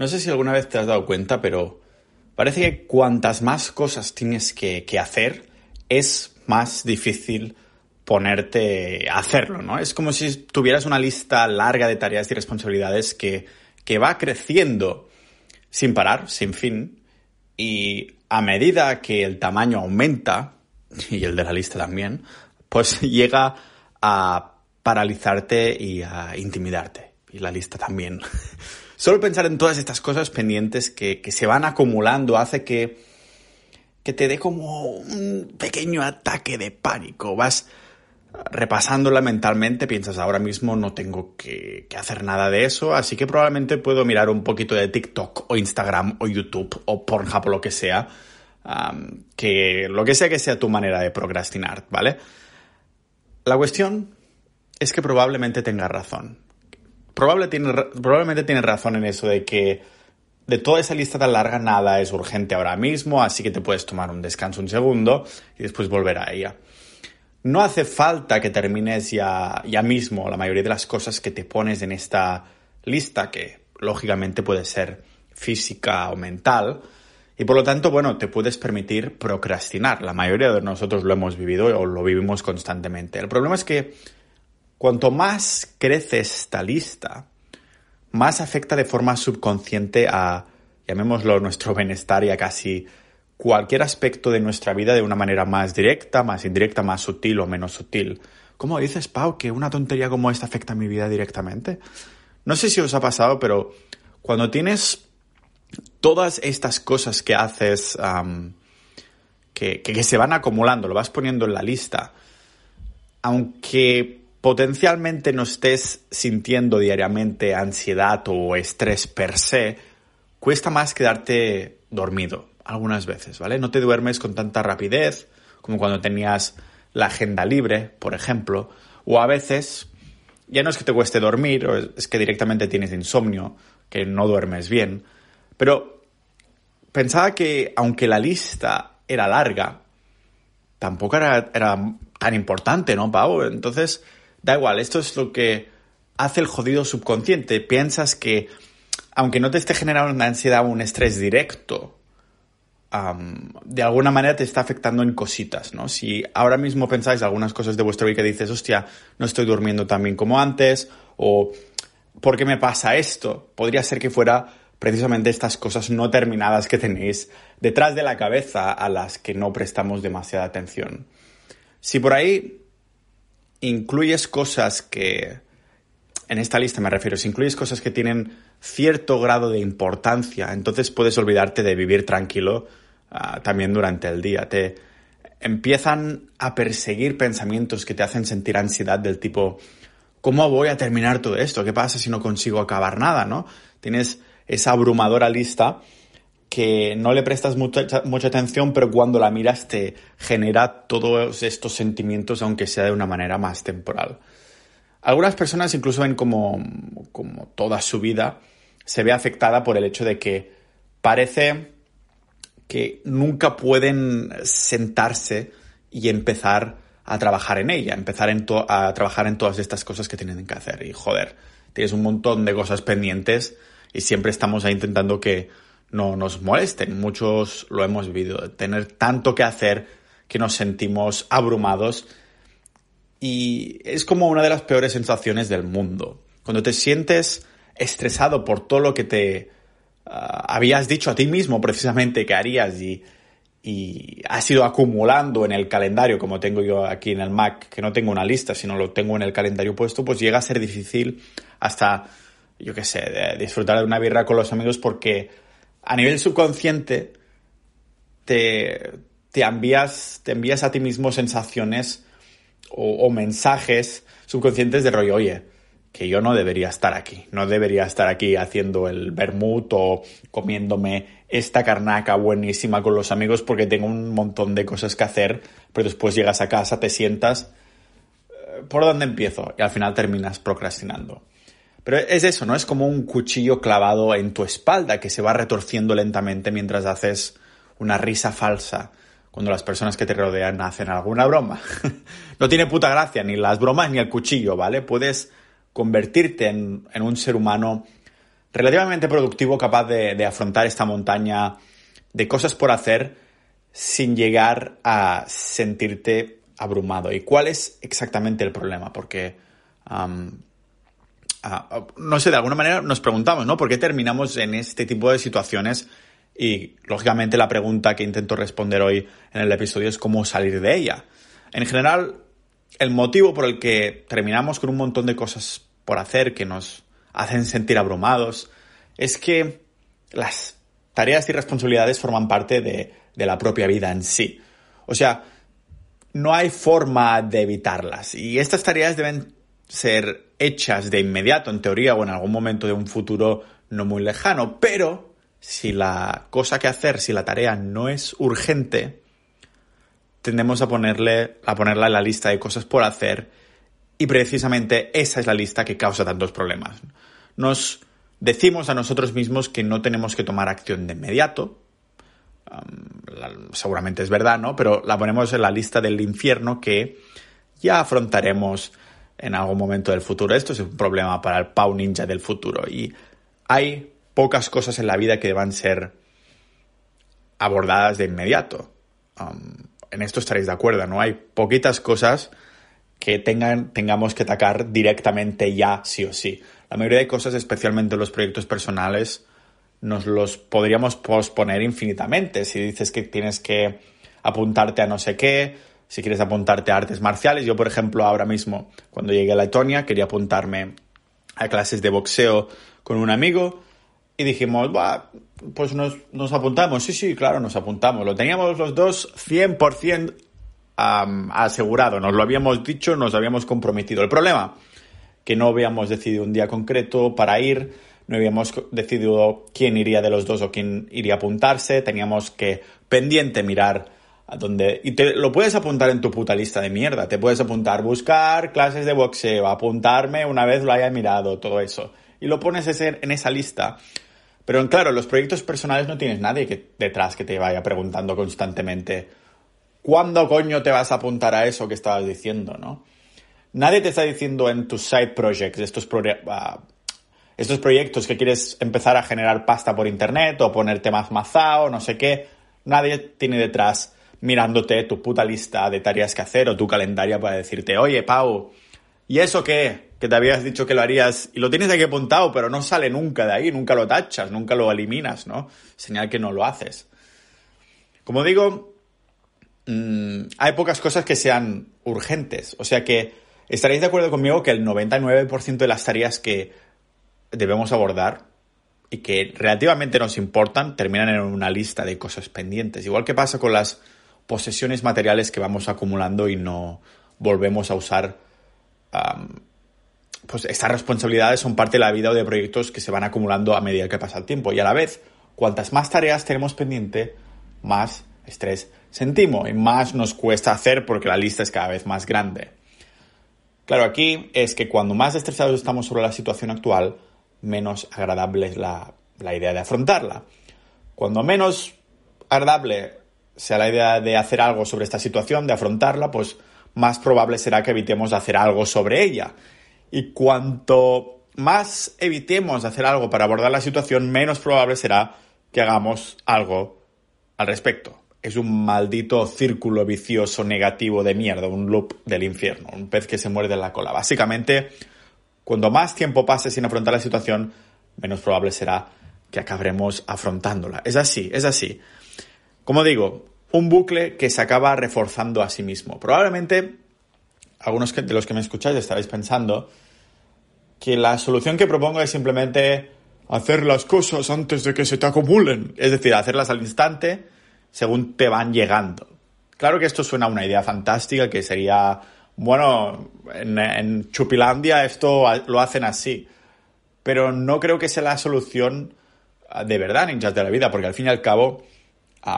No sé si alguna vez te has dado cuenta, pero parece que cuantas más cosas tienes que, hacer, es más difícil ponerte a hacerlo, ¿no? Es como si tuvieras una lista larga de tareas y responsabilidades que, que va creciendo sin parar, sin fin, y a medida que el tamaño aumenta, y el de la lista también, pues llega a paralizarte y a intimidarte. Y la lista también. Solo pensar en todas estas cosas pendientes que, se van acumulando hace que, que te dé como un pequeño ataque de pánico. Vas repasándola mentalmente, piensas ahora mismo no tengo que, hacer nada de eso, así que probablemente puedo mirar un poquito de TikTok o Instagram o YouTube o Pornhub o lo que sea, que lo que sea que sea tu manera de procrastinar, ¿vale? La cuestión es que probablemente tengas razón. Probablemente tienes razón en eso de que de toda esa lista tan larga nada es urgente ahora mismo, así que te puedes tomar un descanso un segundo y después volver a ella. No hace falta que termines ya, ya mismo la mayoría de las cosas que te pones en esta lista, que lógicamente puede ser física o mental, y por lo tanto, bueno, te puedes permitir procrastinar. La mayoría de nosotros lo hemos vivido o lo vivimos constantemente. El problema es que cuanto más crece esta lista, más afecta de forma subconsciente a, llamémoslo, nuestro bienestar y a casi cualquier aspecto de nuestra vida de una manera más directa, más indirecta, más sutil o menos sutil. ¿Cómo dices, Pau, que una tontería como esta afecta a mi vida directamente? No sé si os ha pasado, pero cuando tienes todas estas cosas que haces que, que, se van acumulando, lo vas poniendo en la lista, aunque potencialmente no estés sintiendo diariamente ansiedad o estrés per se, cuesta más quedarte dormido algunas veces, ¿vale? No te duermes con tanta rapidez como cuando tenías la agenda libre, por ejemplo, o a veces ya no es que te cueste dormir, es que directamente tienes insomnio, que no duermes bien, pero pensaba que aunque la lista era larga, tampoco era, tan importante, ¿no, Pau? Entonces, da igual, esto es lo que hace el jodido subconsciente. Piensas que, aunque no te esté generando una ansiedad o un estrés directo, de alguna manera te está afectando en cositas, ¿no? Si ahora mismo pensáis algunas cosas de vuestra vida que dices, hostia, no estoy durmiendo tan bien como antes, o ¿por qué me pasa esto? Podría ser que fuera precisamente estas cosas no terminadas que tenéis detrás de la cabeza a las que no prestamos demasiada atención. Si por ahí incluyes cosas que, en esta lista me refiero, si incluyes cosas que tienen cierto grado de importancia, entonces puedes olvidarte de vivir tranquilo ah, también durante el día. Te empiezan a perseguir pensamientos que te hacen sentir ansiedad del tipo, ¿cómo voy a terminar todo esto? ¿Qué pasa si no consigo acabar nada? ¿No? Tienes esa abrumadora lista que no le prestas mucha, mucha, atención, pero cuando la miras te genera todos estos sentimientos, aunque sea de una manera más temporal. Algunas personas incluso ven como, como toda su vida se ve afectada por el hecho de que parece que nunca pueden sentarse y empezar a trabajar en ella, empezar a trabajar en todas estas cosas que tienen que hacer. Y joder, tienes un montón de cosas pendientes y siempre estamos ahí intentando que no nos molesten. Muchos lo hemos vivido, tener tanto que hacer que nos sentimos abrumados y es como una de las peores sensaciones del mundo. Cuando te sientes estresado por todo lo que te ah, habías dicho a ti mismo precisamente que harías y, y has ido acumulando en el calendario, como tengo yo aquí en el Mac, que no tengo una lista, sino lo tengo en el calendario puesto, pues llega a ser difícil hasta yo qué sé, disfrutar de una birra con los amigos porque a nivel subconsciente te, te, envías, te envías a ti mismo sensaciones o, mensajes subconscientes de rollo, oye, que yo no debería estar aquí, no debería estar aquí haciendo el vermut o comiéndome esta carnaca buenísima con los amigos porque tengo un montón de cosas que hacer, pero después llegas a casa, te sientas, eh, ¿por dónde empiezo? Y al final terminas procrastinando. Pero es eso, ¿no? Es como un cuchillo clavado en tu espalda que se va retorciendo lentamente mientras haces una risa falsa cuando las personas que te rodean hacen alguna broma. no tiene puta gracia ni las bromas ni el cuchillo, ¿vale? Puedes convertirte en, un ser humano relativamente productivo, capaz de, afrontar esta montaña de cosas por hacer sin llegar a sentirte abrumado. ¿Y cuál es exactamente el problema? Porque, no sé, de alguna manera nos preguntamos, ¿no? ¿Por qué terminamos en este tipo de situaciones? Y, lógicamente, la pregunta que intento responder hoy en el episodio es cómo salir de ella. En general, el motivo por el que terminamos con un montón de cosas por hacer que nos hacen sentir abrumados, es que las tareas y responsabilidades forman parte de, la propia vida en sí. O sea, no hay forma de evitarlas. Y estas tareas deben ser hechas de inmediato, en teoría, o en algún momento de un futuro no muy lejano. Pero si la cosa que hacer, si la tarea no es urgente, tendemos a ponerle, a ponerla en la lista de cosas por hacer y precisamente esa es la lista que causa tantos problemas. Nos decimos a nosotros mismos que no tenemos que tomar acción de inmediato. seguramente es verdad, ¿no? Pero la ponemos en la lista del infierno que ya afrontaremos en algún momento del futuro. Esto es un problema para el Pau Ninja del futuro. Y hay pocas cosas en la vida que deban ser abordadas de inmediato. en esto estaréis de acuerdo, ¿no? Hay poquitas cosas que tengan, tengamos que atacar directamente ya, sí o sí. La mayoría de cosas, especialmente los proyectos personales, nos los podríamos posponer infinitamente. Si dices que tienes que apuntarte a no sé qué, si quieres apuntarte a artes marciales. Yo, por ejemplo, ahora mismo, cuando llegué a Letonia, quería apuntarme a clases de boxeo con un amigo y dijimos, pues nos, nos apuntamos. Sí, sí, claro, nos apuntamos. Lo teníamos los dos 100% asegurado, nos lo habíamos dicho, nos habíamos comprometido. El problema, que no habíamos decidido un día concreto para ir, no habíamos decidido quién iría de los dos o quién iría a apuntarse, teníamos que pendiente mirar a dónde... Y te lo puedes apuntar en tu puta lista de mierda, te puedes apuntar, buscar clases de boxeo, apuntarme una vez lo haya mirado, todo eso. Y lo pones en esa lista. Pero claro, los proyectos personales no tienes nadie detrás que te vaya preguntando constantemente ¿Cuándo coño te vas a apuntar a eso que estabas diciendo, no? Nadie te está diciendo en tus side projects, estos, ah, estos proyectos que quieres empezar a generar pasta por internet o ponerte más mazao, no sé qué. Nadie tiene detrás mirándote tu puta lista de tareas que hacer o tu calendario para decirte, oye, Pau, ¿y eso qué? Que te habías dicho que lo harías y lo tienes aquí apuntado, pero no sale nunca de ahí, nunca lo tachas, nunca lo eliminas, ¿no? Señal que no lo haces. Como digo, Mm, hay pocas cosas que sean urgentes. O sea que estaréis de acuerdo conmigo que el 99% de las tareas que debemos abordar y que relativamente nos importan terminan en una lista de cosas pendientes. Igual que pasa con las posesiones materiales que vamos acumulando y no volvemos a usar. pues estas responsabilidades son parte de la vida o de proyectos que se van acumulando a medida que pasa el tiempo. Y a la vez, cuantas más tareas tenemos pendiente, más estrés sentimos y más nos cuesta hacer porque la lista es cada vez más grande. Claro, aquí es que cuando más estresados estamos sobre la situación actual, menos agradable es la, idea de afrontarla. Cuando menos agradable sea la idea de hacer algo sobre esta situación, de afrontarla, pues más probable será que evitemos hacer algo sobre ella. Y cuanto más evitemos hacer algo para abordar la situación, menos probable será que hagamos algo al respecto es un maldito círculo vicioso negativo de mierda, un loop del infierno, un pez que se muerde en la cola. Básicamente, cuando más tiempo pase sin afrontar la situación, menos probable será que acabaremos afrontándola. Es así, es así. Como digo, un bucle que se acaba reforzando a sí mismo. Probablemente algunos de los que me escucháis estaréis pensando que la solución que propongo es simplemente hacer las cosas antes de que se te acumulen. Es decir, hacerlas al instante según te van llegando. Claro que esto suena una idea fantástica que sería, bueno, en, Chupilandia esto lo hacen así, pero no creo que sea la solución ah, de verdad, ninjas de la vida, porque al fin y al cabo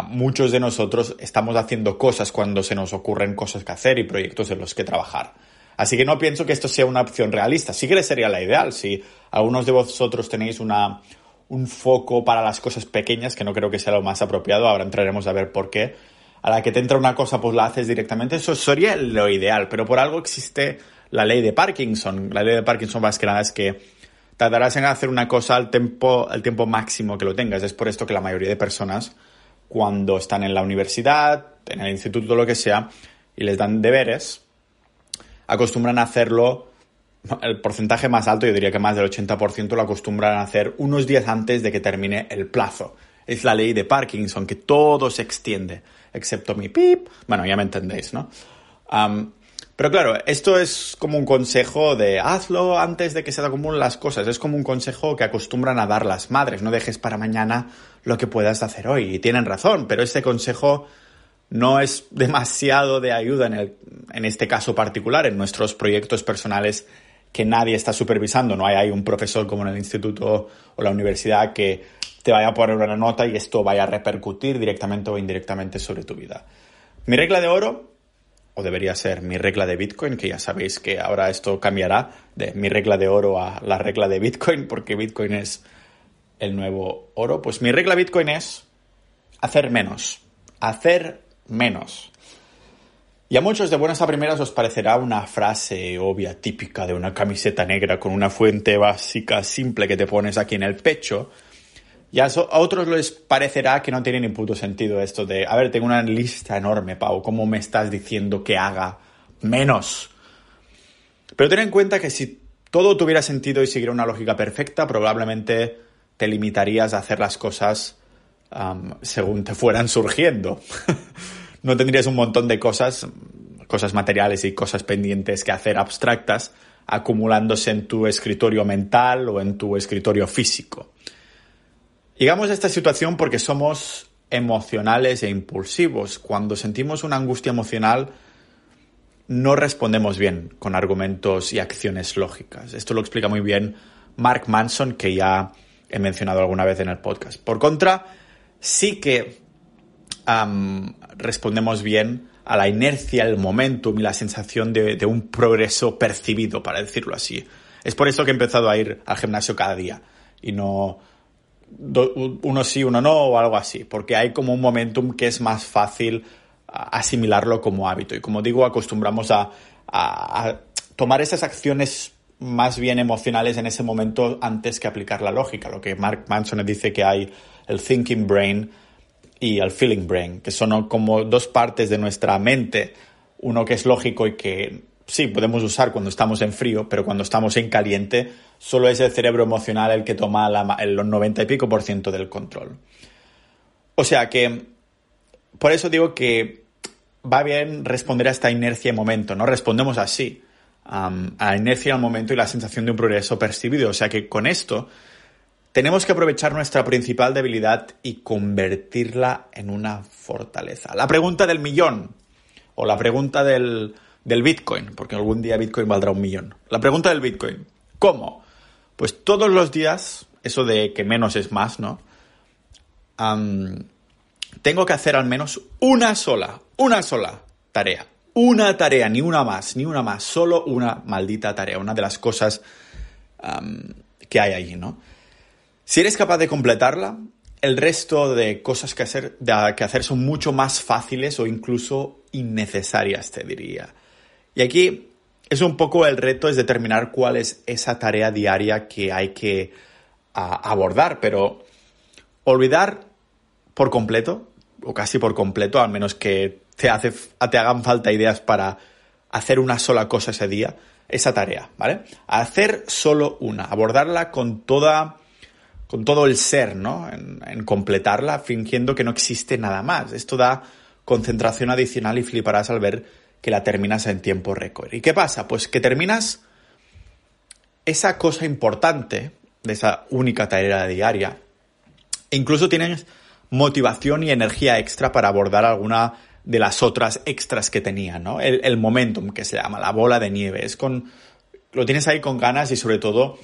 muchos de nosotros estamos haciendo cosas cuando se nos ocurren cosas que hacer y proyectos en los que trabajar. Así que no pienso que esto sea una opción realista. Sí que sería la ideal. Si algunos de vosotros tenéis una, un foco para las cosas pequeñas, que no creo que sea lo más apropiado, ahora entraremos a ver por qué. A la que te entra una cosa, pues la haces directamente, eso sería lo ideal, pero por algo existe la ley de Parkinson. La ley de Parkinson más que nada es que tardarás en hacer una cosa al tiempo, al tiempo máximo que lo tengas. Es por esto que la mayoría de personas, cuando están en la universidad, en el instituto, lo que sea, y les dan deberes, acostumbran a hacerlo, el porcentaje más alto, yo diría que más del 80%, lo acostumbran a hacer unos días antes de que termine el plazo. Es la ley de Parkinson, que todo se extiende, excepto mi pip. Bueno, ya me entendéis, ¿no? Pero claro, esto es como un consejo de hazlo antes de que se te acumulen las cosas. Es como un consejo que acostumbran a dar las madres. No dejes para mañana lo que puedas hacer hoy. Y tienen razón, pero este consejo no es demasiado de ayuda en, el, en este caso particular, en nuestros proyectos personales que nadie está supervisando. No hay, hay un profesor como en el instituto o la universidad que te vaya a poner una nota y esto vaya a repercutir directamente o indirectamente sobre tu vida. Mi regla de oro o debería ser mi regla de Bitcoin, que ya sabéis que ahora esto cambiará de mi regla de oro a la regla de Bitcoin, porque Bitcoin es el nuevo oro. Pues mi regla Bitcoin es hacer menos, hacer menos. Y a muchos de buenas a primeras os parecerá una frase obvia, típica de una camiseta negra con una fuente básica simple que te pones aquí en el pecho, y a, otros les parecerá que no tiene ni puto sentido esto de, a ver, tengo una lista enorme, Pau, ¿cómo me estás diciendo que haga menos? Pero ten en cuenta que si todo tuviera sentido y siguiera una lógica perfecta, probablemente te limitarías a hacer las cosas según te fueran surgiendo. no tendrías un montón de cosas, cosas materiales y cosas pendientes que hacer abstractas, acumulándose en tu escritorio mental o en tu escritorio físico. Llegamos a esta situación porque somos emocionales e impulsivos. Cuando sentimos una angustia emocional, no respondemos bien con argumentos y acciones lógicas. Esto lo explica muy bien Mark Manson, que ya he mencionado alguna vez en el podcast. Por contra, sí que respondemos bien a la inercia, el momentum y la sensación de, de, un progreso percibido, para decirlo así. Es por eso que he empezado a ir al gimnasio cada día y no uno sí, uno no, o algo así, porque hay como un momentum que es más fácil asimilarlo como hábito. Y como digo, acostumbramos a, tomar esas acciones más bien emocionales en ese momento antes que aplicar la lógica. Lo que Mark Manson dice que hay el thinking brain y el feeling brain, que son como dos partes de nuestra mente, uno que es lógico y que sí, podemos usar cuando estamos en frío, pero cuando estamos en caliente, solo es el cerebro emocional el que toma el 90 y pico por ciento del control. O sea que, por eso digo que va bien responder a esta inercia en momento, ¿no? Respondemos así, a la inercia al momento y la sensación de un progreso percibido. O sea que con esto tenemos que aprovechar nuestra principal debilidad y convertirla en una fortaleza. La pregunta del millón, o la pregunta del, del Bitcoin, porque algún día Bitcoin valdrá un millón. La pregunta del Bitcoin, ¿cómo? Pues todos los días, eso de que menos es más, ¿no? tengo que hacer al menos una sola, una sola tarea. Una tarea, ni una más, ni una más, solo una maldita tarea, una de las cosas que hay allí, ¿no? Si eres capaz de completarla, el resto de cosas que hacer, que hacer son mucho más fáciles o incluso innecesarias, te diría. Y aquí es un poco el reto es determinar cuál es esa tarea diaria que hay que abordar, pero olvidar por completo, o casi por completo, al menos que te, hace, te hagan falta ideas para hacer una sola cosa ese día, esa tarea, ¿vale? Hacer solo una, abordarla con toda con todo el ser, ¿no? en, completarla, fingiendo que no existe nada más. Esto da concentración adicional y fliparás al ver que la terminas en tiempo récord. ¿Y qué pasa? Pues que terminas esa cosa importante de esa única tarea diaria. E incluso tienes motivación y energía extra para abordar alguna de las otras extras que tenía, ¿no? El, el momentum que se llama, la bola de nieve. Es con, lo tienes ahí con ganas y sobre todo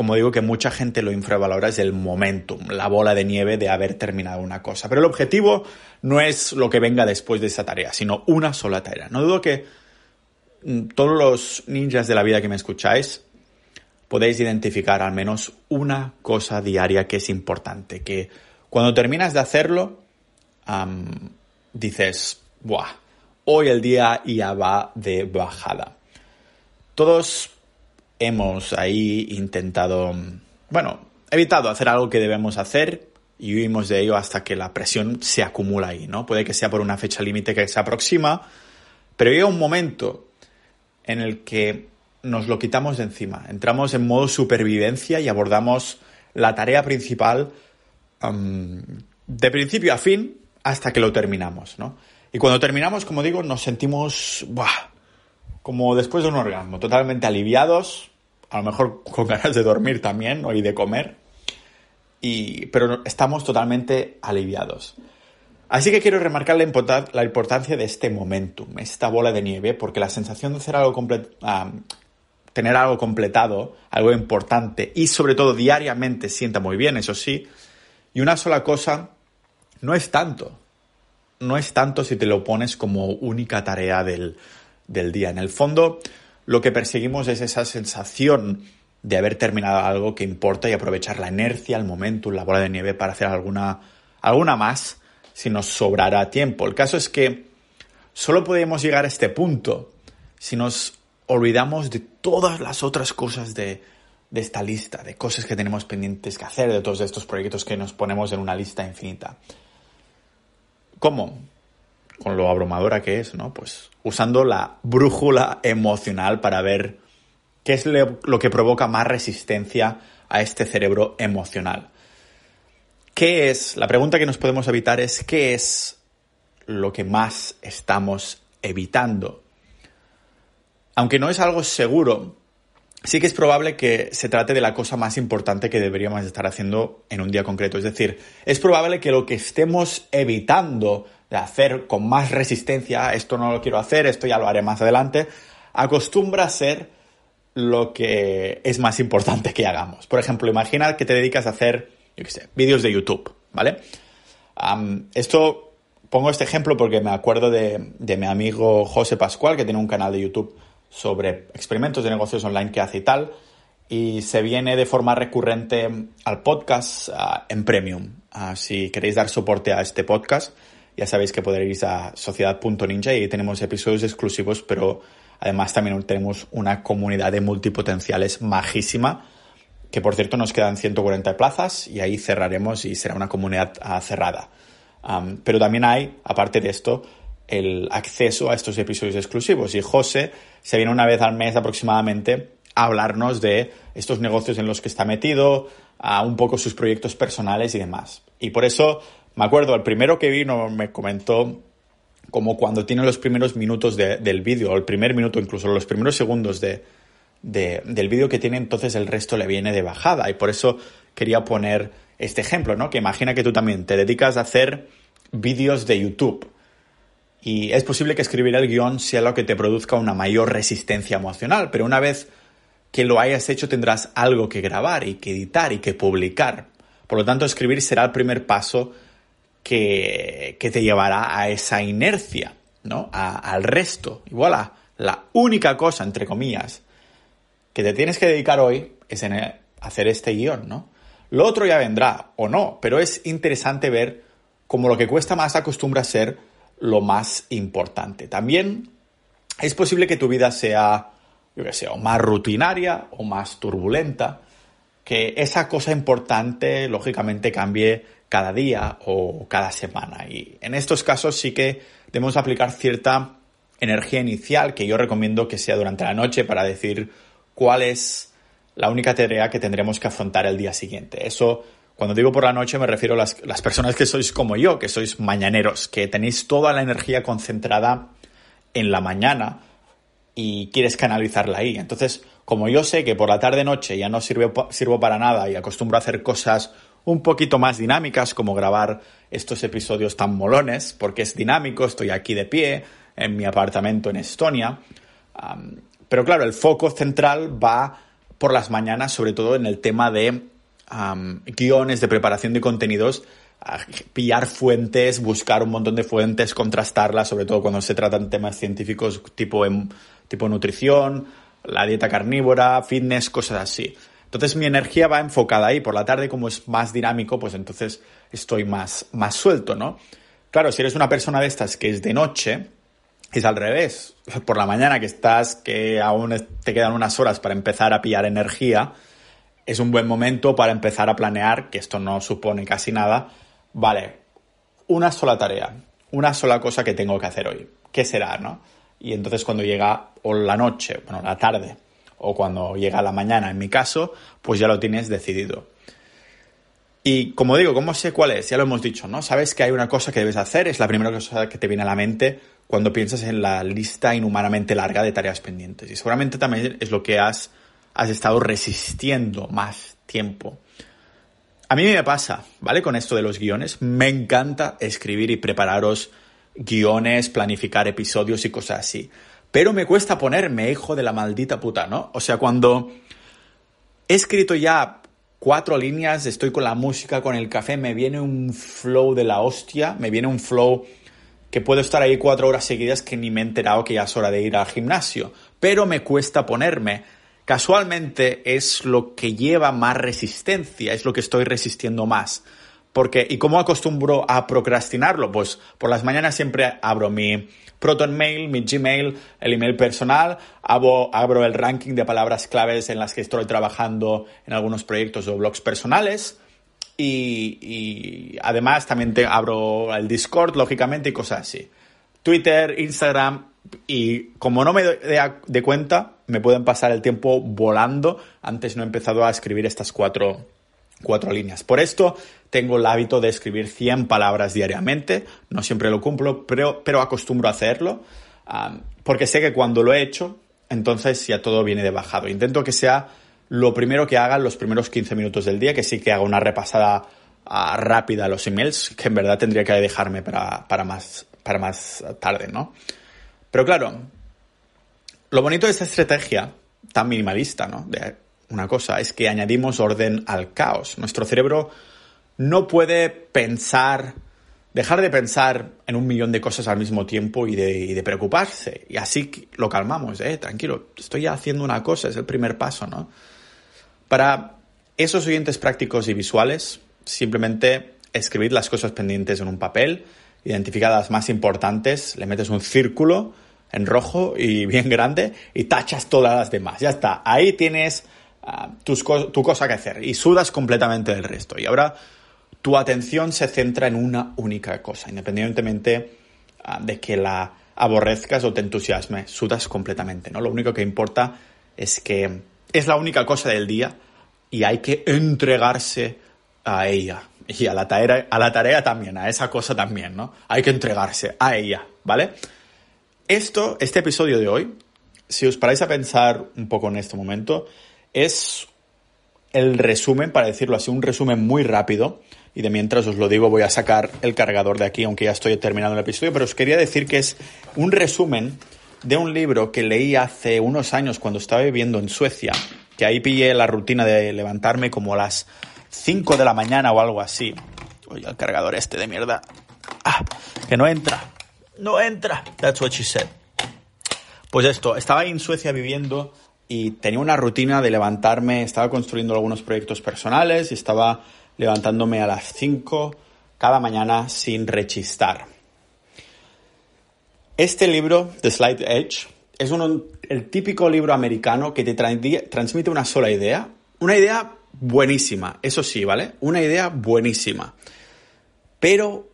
como digo, que mucha gente lo infravalora, es el momentum, la bola de nieve de haber terminado una cosa. Pero el objetivo no es lo que venga después de esa tarea, sino una sola tarea. No dudo que mm, todos los ninjas de la vida que me escucháis podéis identificar al menos una cosa diaria que es importante, que cuando terminas de hacerlo, dices, ¡buah! Hoy el día ya va de bajada. Todos hemos ahí intentado, bueno, evitado hacer algo que debemos hacer y huimos de ello hasta que la presión se acumula ahí, ¿no? Puede que sea por una fecha límite que se aproxima, pero llega un momento en el que nos lo quitamos de encima, entramos en modo supervivencia y abordamos la tarea principal de principio a fin hasta que lo terminamos, ¿no? Y cuando terminamos, como digo, nos sentimos, como después de un orgasmo, totalmente aliviados, a lo mejor con ganas de dormir también y de comer, y, pero estamos totalmente aliviados. Así que quiero remarcar la, la, importancia de este momentum, esta bola de nieve, porque la sensación de hacer algo tener algo completado, algo importante y sobre todo diariamente sienta muy bien, eso sí, y una sola cosa no es tanto. No es tanto si te lo pones como única tarea del, del día. En el fondo, lo que perseguimos es esa sensación de haber terminado algo que importa y aprovechar la inercia, el momento, la bola de nieve para hacer alguna, alguna más si nos sobrará tiempo. El caso es que solo podemos llegar a este punto si nos olvidamos de todas las otras cosas de, de esta lista, de cosas que tenemos pendientes que hacer, de todos estos proyectos que nos ponemos en una lista infinita. ¿Cómo? Con lo abrumadora que es, ¿no? Pues usando la brújula emocional para ver qué es lo que provoca más resistencia a este cerebro emocional. ¿Qué es? La pregunta que nos podemos evitar es ¿qué es lo que más estamos evitando? Aunque no es algo seguro, sí que es probable que se trate de la cosa más importante que deberíamos estar haciendo en un día concreto. Es decir, es probable que lo que estemos evitando de hacer con más resistencia, esto no lo quiero hacer, esto ya lo haré más adelante, acostumbra a ser lo que es más importante que hagamos. Por ejemplo, imagina que te dedicas a hacer, yo qué sé, vídeos de YouTube, ¿vale? esto, pongo este ejemplo porque me acuerdo de, de mi amigo José Pascual, que tiene un canal de YouTube sobre experimentos de negocios online que hace y tal. Y se viene de forma recurrente al podcast ah, en Premium. Ah, si queréis dar soporte a este podcast, ya sabéis que podréis a sociedad.ninja y ahí tenemos episodios exclusivos, pero además también tenemos una comunidad de multipotenciales majísima, que por cierto nos quedan 140 plazas y ahí cerraremos y será una comunidad ah, cerrada. pero también hay, aparte de esto, el acceso a estos episodios exclusivos. Y José se viene una vez al mes aproximadamente a hablarnos de estos negocios en los que está metido, a un poco sus proyectos personales y demás. Y por eso me acuerdo, el primero que vino me comentó como cuando tiene los primeros minutos del vídeo, o el primer minuto, incluso los primeros segundos de, del vídeo que tiene, entonces el resto le viene de bajada. Y por eso quería poner este ejemplo, ¿no? Que imagina que tú también te dedicas a hacer vídeos de YouTube y es posible que escribir el guion sea lo que te produzca una mayor resistencia emocional, pero una vez que lo hayas hecho tendrás algo que grabar y que editar y que publicar. Por lo tanto, escribir será el primer paso que, te llevará a esa inercia, ¿no? al resto. A la única cosa, entre comillas, que te tienes que dedicar hoy es en hacer este guion, ¿no? Lo otro ya vendrá, o no, pero es interesante ver cómo lo que cuesta más acostumbra a ser lo más importante. También es posible que tu vida sea, yo que sé, o más rutinaria o más turbulenta, que esa cosa importante lógicamente cambie cada día o cada semana. Y en estos casos sí que debemos aplicar cierta energía inicial que yo recomiendo que sea durante la noche para decir cuál es la única tarea que tendremos que afrontar el día siguiente. Eso cuando digo por la noche me refiero a las, personas que sois como yo, que sois mañaneros, que tenéis toda la energía concentrada en la mañana y quieres canalizarla ahí. Entonces, como yo sé que por la tarde-noche ya no sirvo para nada y acostumbro a hacer cosas un poquito más dinámicas, como grabar estos episodios tan molones, porque es dinámico, estoy aquí de pie en mi apartamento en Estonia. pero claro, el foco central va por las mañanas, sobre todo en el tema de guiones de preparación de contenidos, pillar fuentes, buscar un montón de fuentes, contrastarlas, sobre todo cuando se tratan temas científicos tipo, tipo nutrición, la dieta carnívora, fitness, cosas así. Entonces mi energía va enfocada ahí. Por la tarde, como es más dinámico, pues entonces estoy más, más suelto, ¿no? Claro, si eres una persona de estas que es de noche, es al revés. Por la mañana que estás, que aún te quedan unas horas para empezar a pillar energía, es un buen momento para empezar a planear, que esto no supone casi nada, vale, una sola tarea, una sola cosa que tengo que hacer hoy. ¿Qué será, no? Y entonces cuando llega o la noche, bueno, la tarde, o cuando llega la mañana, en mi caso, pues ya lo tienes decidido. Y como digo, ¿cómo sé cuál es? Ya lo hemos dicho, ¿no? Sabes que hay una cosa que debes hacer, es la primera cosa que te viene a la mente cuando piensas en la lista inhumanamente larga de tareas pendientes. Y seguramente también es lo que has, has estado resistiendo más tiempo. A mí me pasa, ¿vale? Con esto de los guiones, me encanta escribir y prepararos guiones, planificar episodios y cosas así. Pero me cuesta ponerme, hijo de la maldita puta, ¿no? O sea, cuando he escrito ya cuatro líneas, estoy con la música, con el café, me viene un flow de la hostia, me viene un flow que puedo estar ahí cuatro horas seguidas que ni me he enterado que ya es hora de ir al gimnasio. Pero me cuesta ponerme. Casualmente es lo que lleva más resistencia, es lo que estoy resistiendo más. Porque, ¿y cómo acostumbro a procrastinarlo? Pues por las mañanas siempre abro mi Proton Mail, mi Gmail, el email personal, abro, abro el ranking de palabras claves en las que estoy trabajando en algunos proyectos o blogs personales. Y, además también te abro el Discord, lógicamente, y cosas así. Twitter, Instagram, y como no me doy de cuenta, me pueden pasar el tiempo volando. Antes no he empezado a escribir estas cuatro cuatro líneas. Por esto tengo el hábito de escribir 100 palabras diariamente. No siempre lo cumplo, pero, pero acostumbro a hacerlo. porque sé que cuando lo he hecho, entonces ya todo viene de bajado. Intento que sea lo primero que haga en los primeros 15 minutos del día, que sí que haga una repasada ah, rápida a los emails, que en verdad tendría que dejarme para, para, más, para más tarde, ¿no? Pero claro, lo bonito de esta estrategia tan minimalista, ¿no? Una cosa, es que añadimos orden al caos. Nuestro cerebro no puede pensar, dejar de pensar en un millón de cosas al mismo tiempo y de, preocuparse. Y así lo calmamos, eh, tranquilo, estoy haciendo una cosa, es el primer paso, ¿no? Para esos oyentes prácticos y visuales, simplemente escribir las cosas pendientes en un papel, identificar las más importantes, le metes un círculo en rojo y bien grande y tachas todas las demás. Ya está, ahí tienes Ah, tu cosa que hacer y sudas completamente del resto. Y ahora tu atención se centra en una única cosa, independientemente ah, de que la aborrezcas o te entusiasme, sudas completamente, ¿no? Lo único que importa es que es la única cosa del día y hay que entregarse a ella. Y a la tarea, a la tarea también, a esa cosa también, ¿no? Hay que entregarse a ella, ¿vale? Esto, este episodio de hoy, si os paráis a pensar un poco en este momento, es el resumen, para decirlo así, un resumen muy rápido. Y de mientras os lo digo, voy a sacar el cargador de aquí, aunque ya estoy terminando el episodio, pero os quería decir que es un resumen de un libro que leí hace unos años cuando estaba viviendo en Suecia, que ahí pillé la rutina de levantarme como a las 5 de la mañana o algo así. Oye, el cargador este de mierda. Ah, que no entra. No entra. That's what she said. Pues esto, estaba ahí en Suecia viviendo y tenía una rutina de levantarme, estaba construyendo algunos proyectos personales y estaba levantándome a las 5 cada mañana sin rechistar. Este libro, The Slight Edge, es el típico libro americano que te transmite una sola idea, una idea buenísima, eso sí, ¿vale? Una idea buenísima. Pero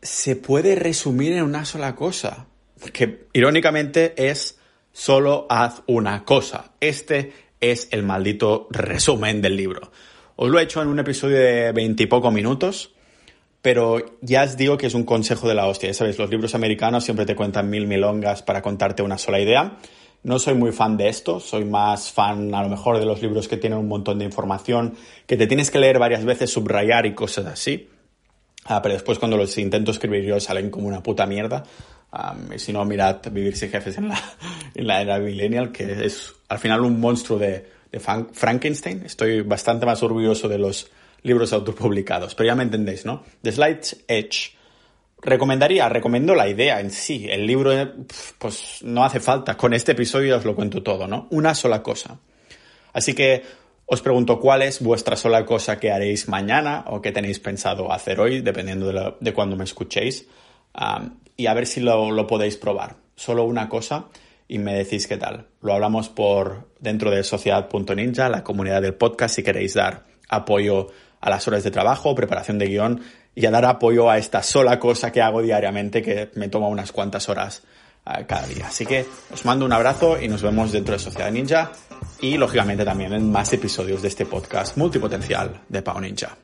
se puede resumir en una sola cosa, que irónicamente es Solo haz una cosa. Este es el maldito resumen del libro. Os lo he hecho en un episodio de veintipoco minutos, pero ya os digo que es un consejo de la hostia. Ya sabéis, los libros americanos siempre te cuentan mil milongas para contarte una sola idea. No soy muy fan de esto, soy más fan a lo mejor de los libros que tienen un montón de información, que te tienes que leer varias veces, subrayar y cosas así. Ah, pero después cuando los intento escribir yo salen como una puta mierda si no, mirad Vivir sin jefes en la, en la era millennial, que es al final un monstruo de, de Frankenstein. Estoy bastante más orgulloso de los libros autopublicados, pero ya me entendéis, ¿no? The Slides Edge. Recomendaría, recomiendo la idea en sí. El libro, pues no hace falta. Con este episodio os lo cuento todo, ¿no? Una sola cosa. Así que os pregunto cuál es vuestra sola cosa que haréis mañana o que tenéis pensado hacer hoy, dependiendo de, de cuándo me escuchéis y a ver si lo, podéis probar. solo una cosa y me decís qué tal. Lo hablamos por dentro de sociedad.ninja, la comunidad del podcast, si queréis dar apoyo a las horas de trabajo, preparación de guion y a dar apoyo a esta sola cosa que hago diariamente que me toma unas cuantas horas uh, cada día. Así que os mando un abrazo y nos vemos dentro de Sociedad Ninja y lógicamente también en más episodios de este podcast multipotencial de Pau Ninja.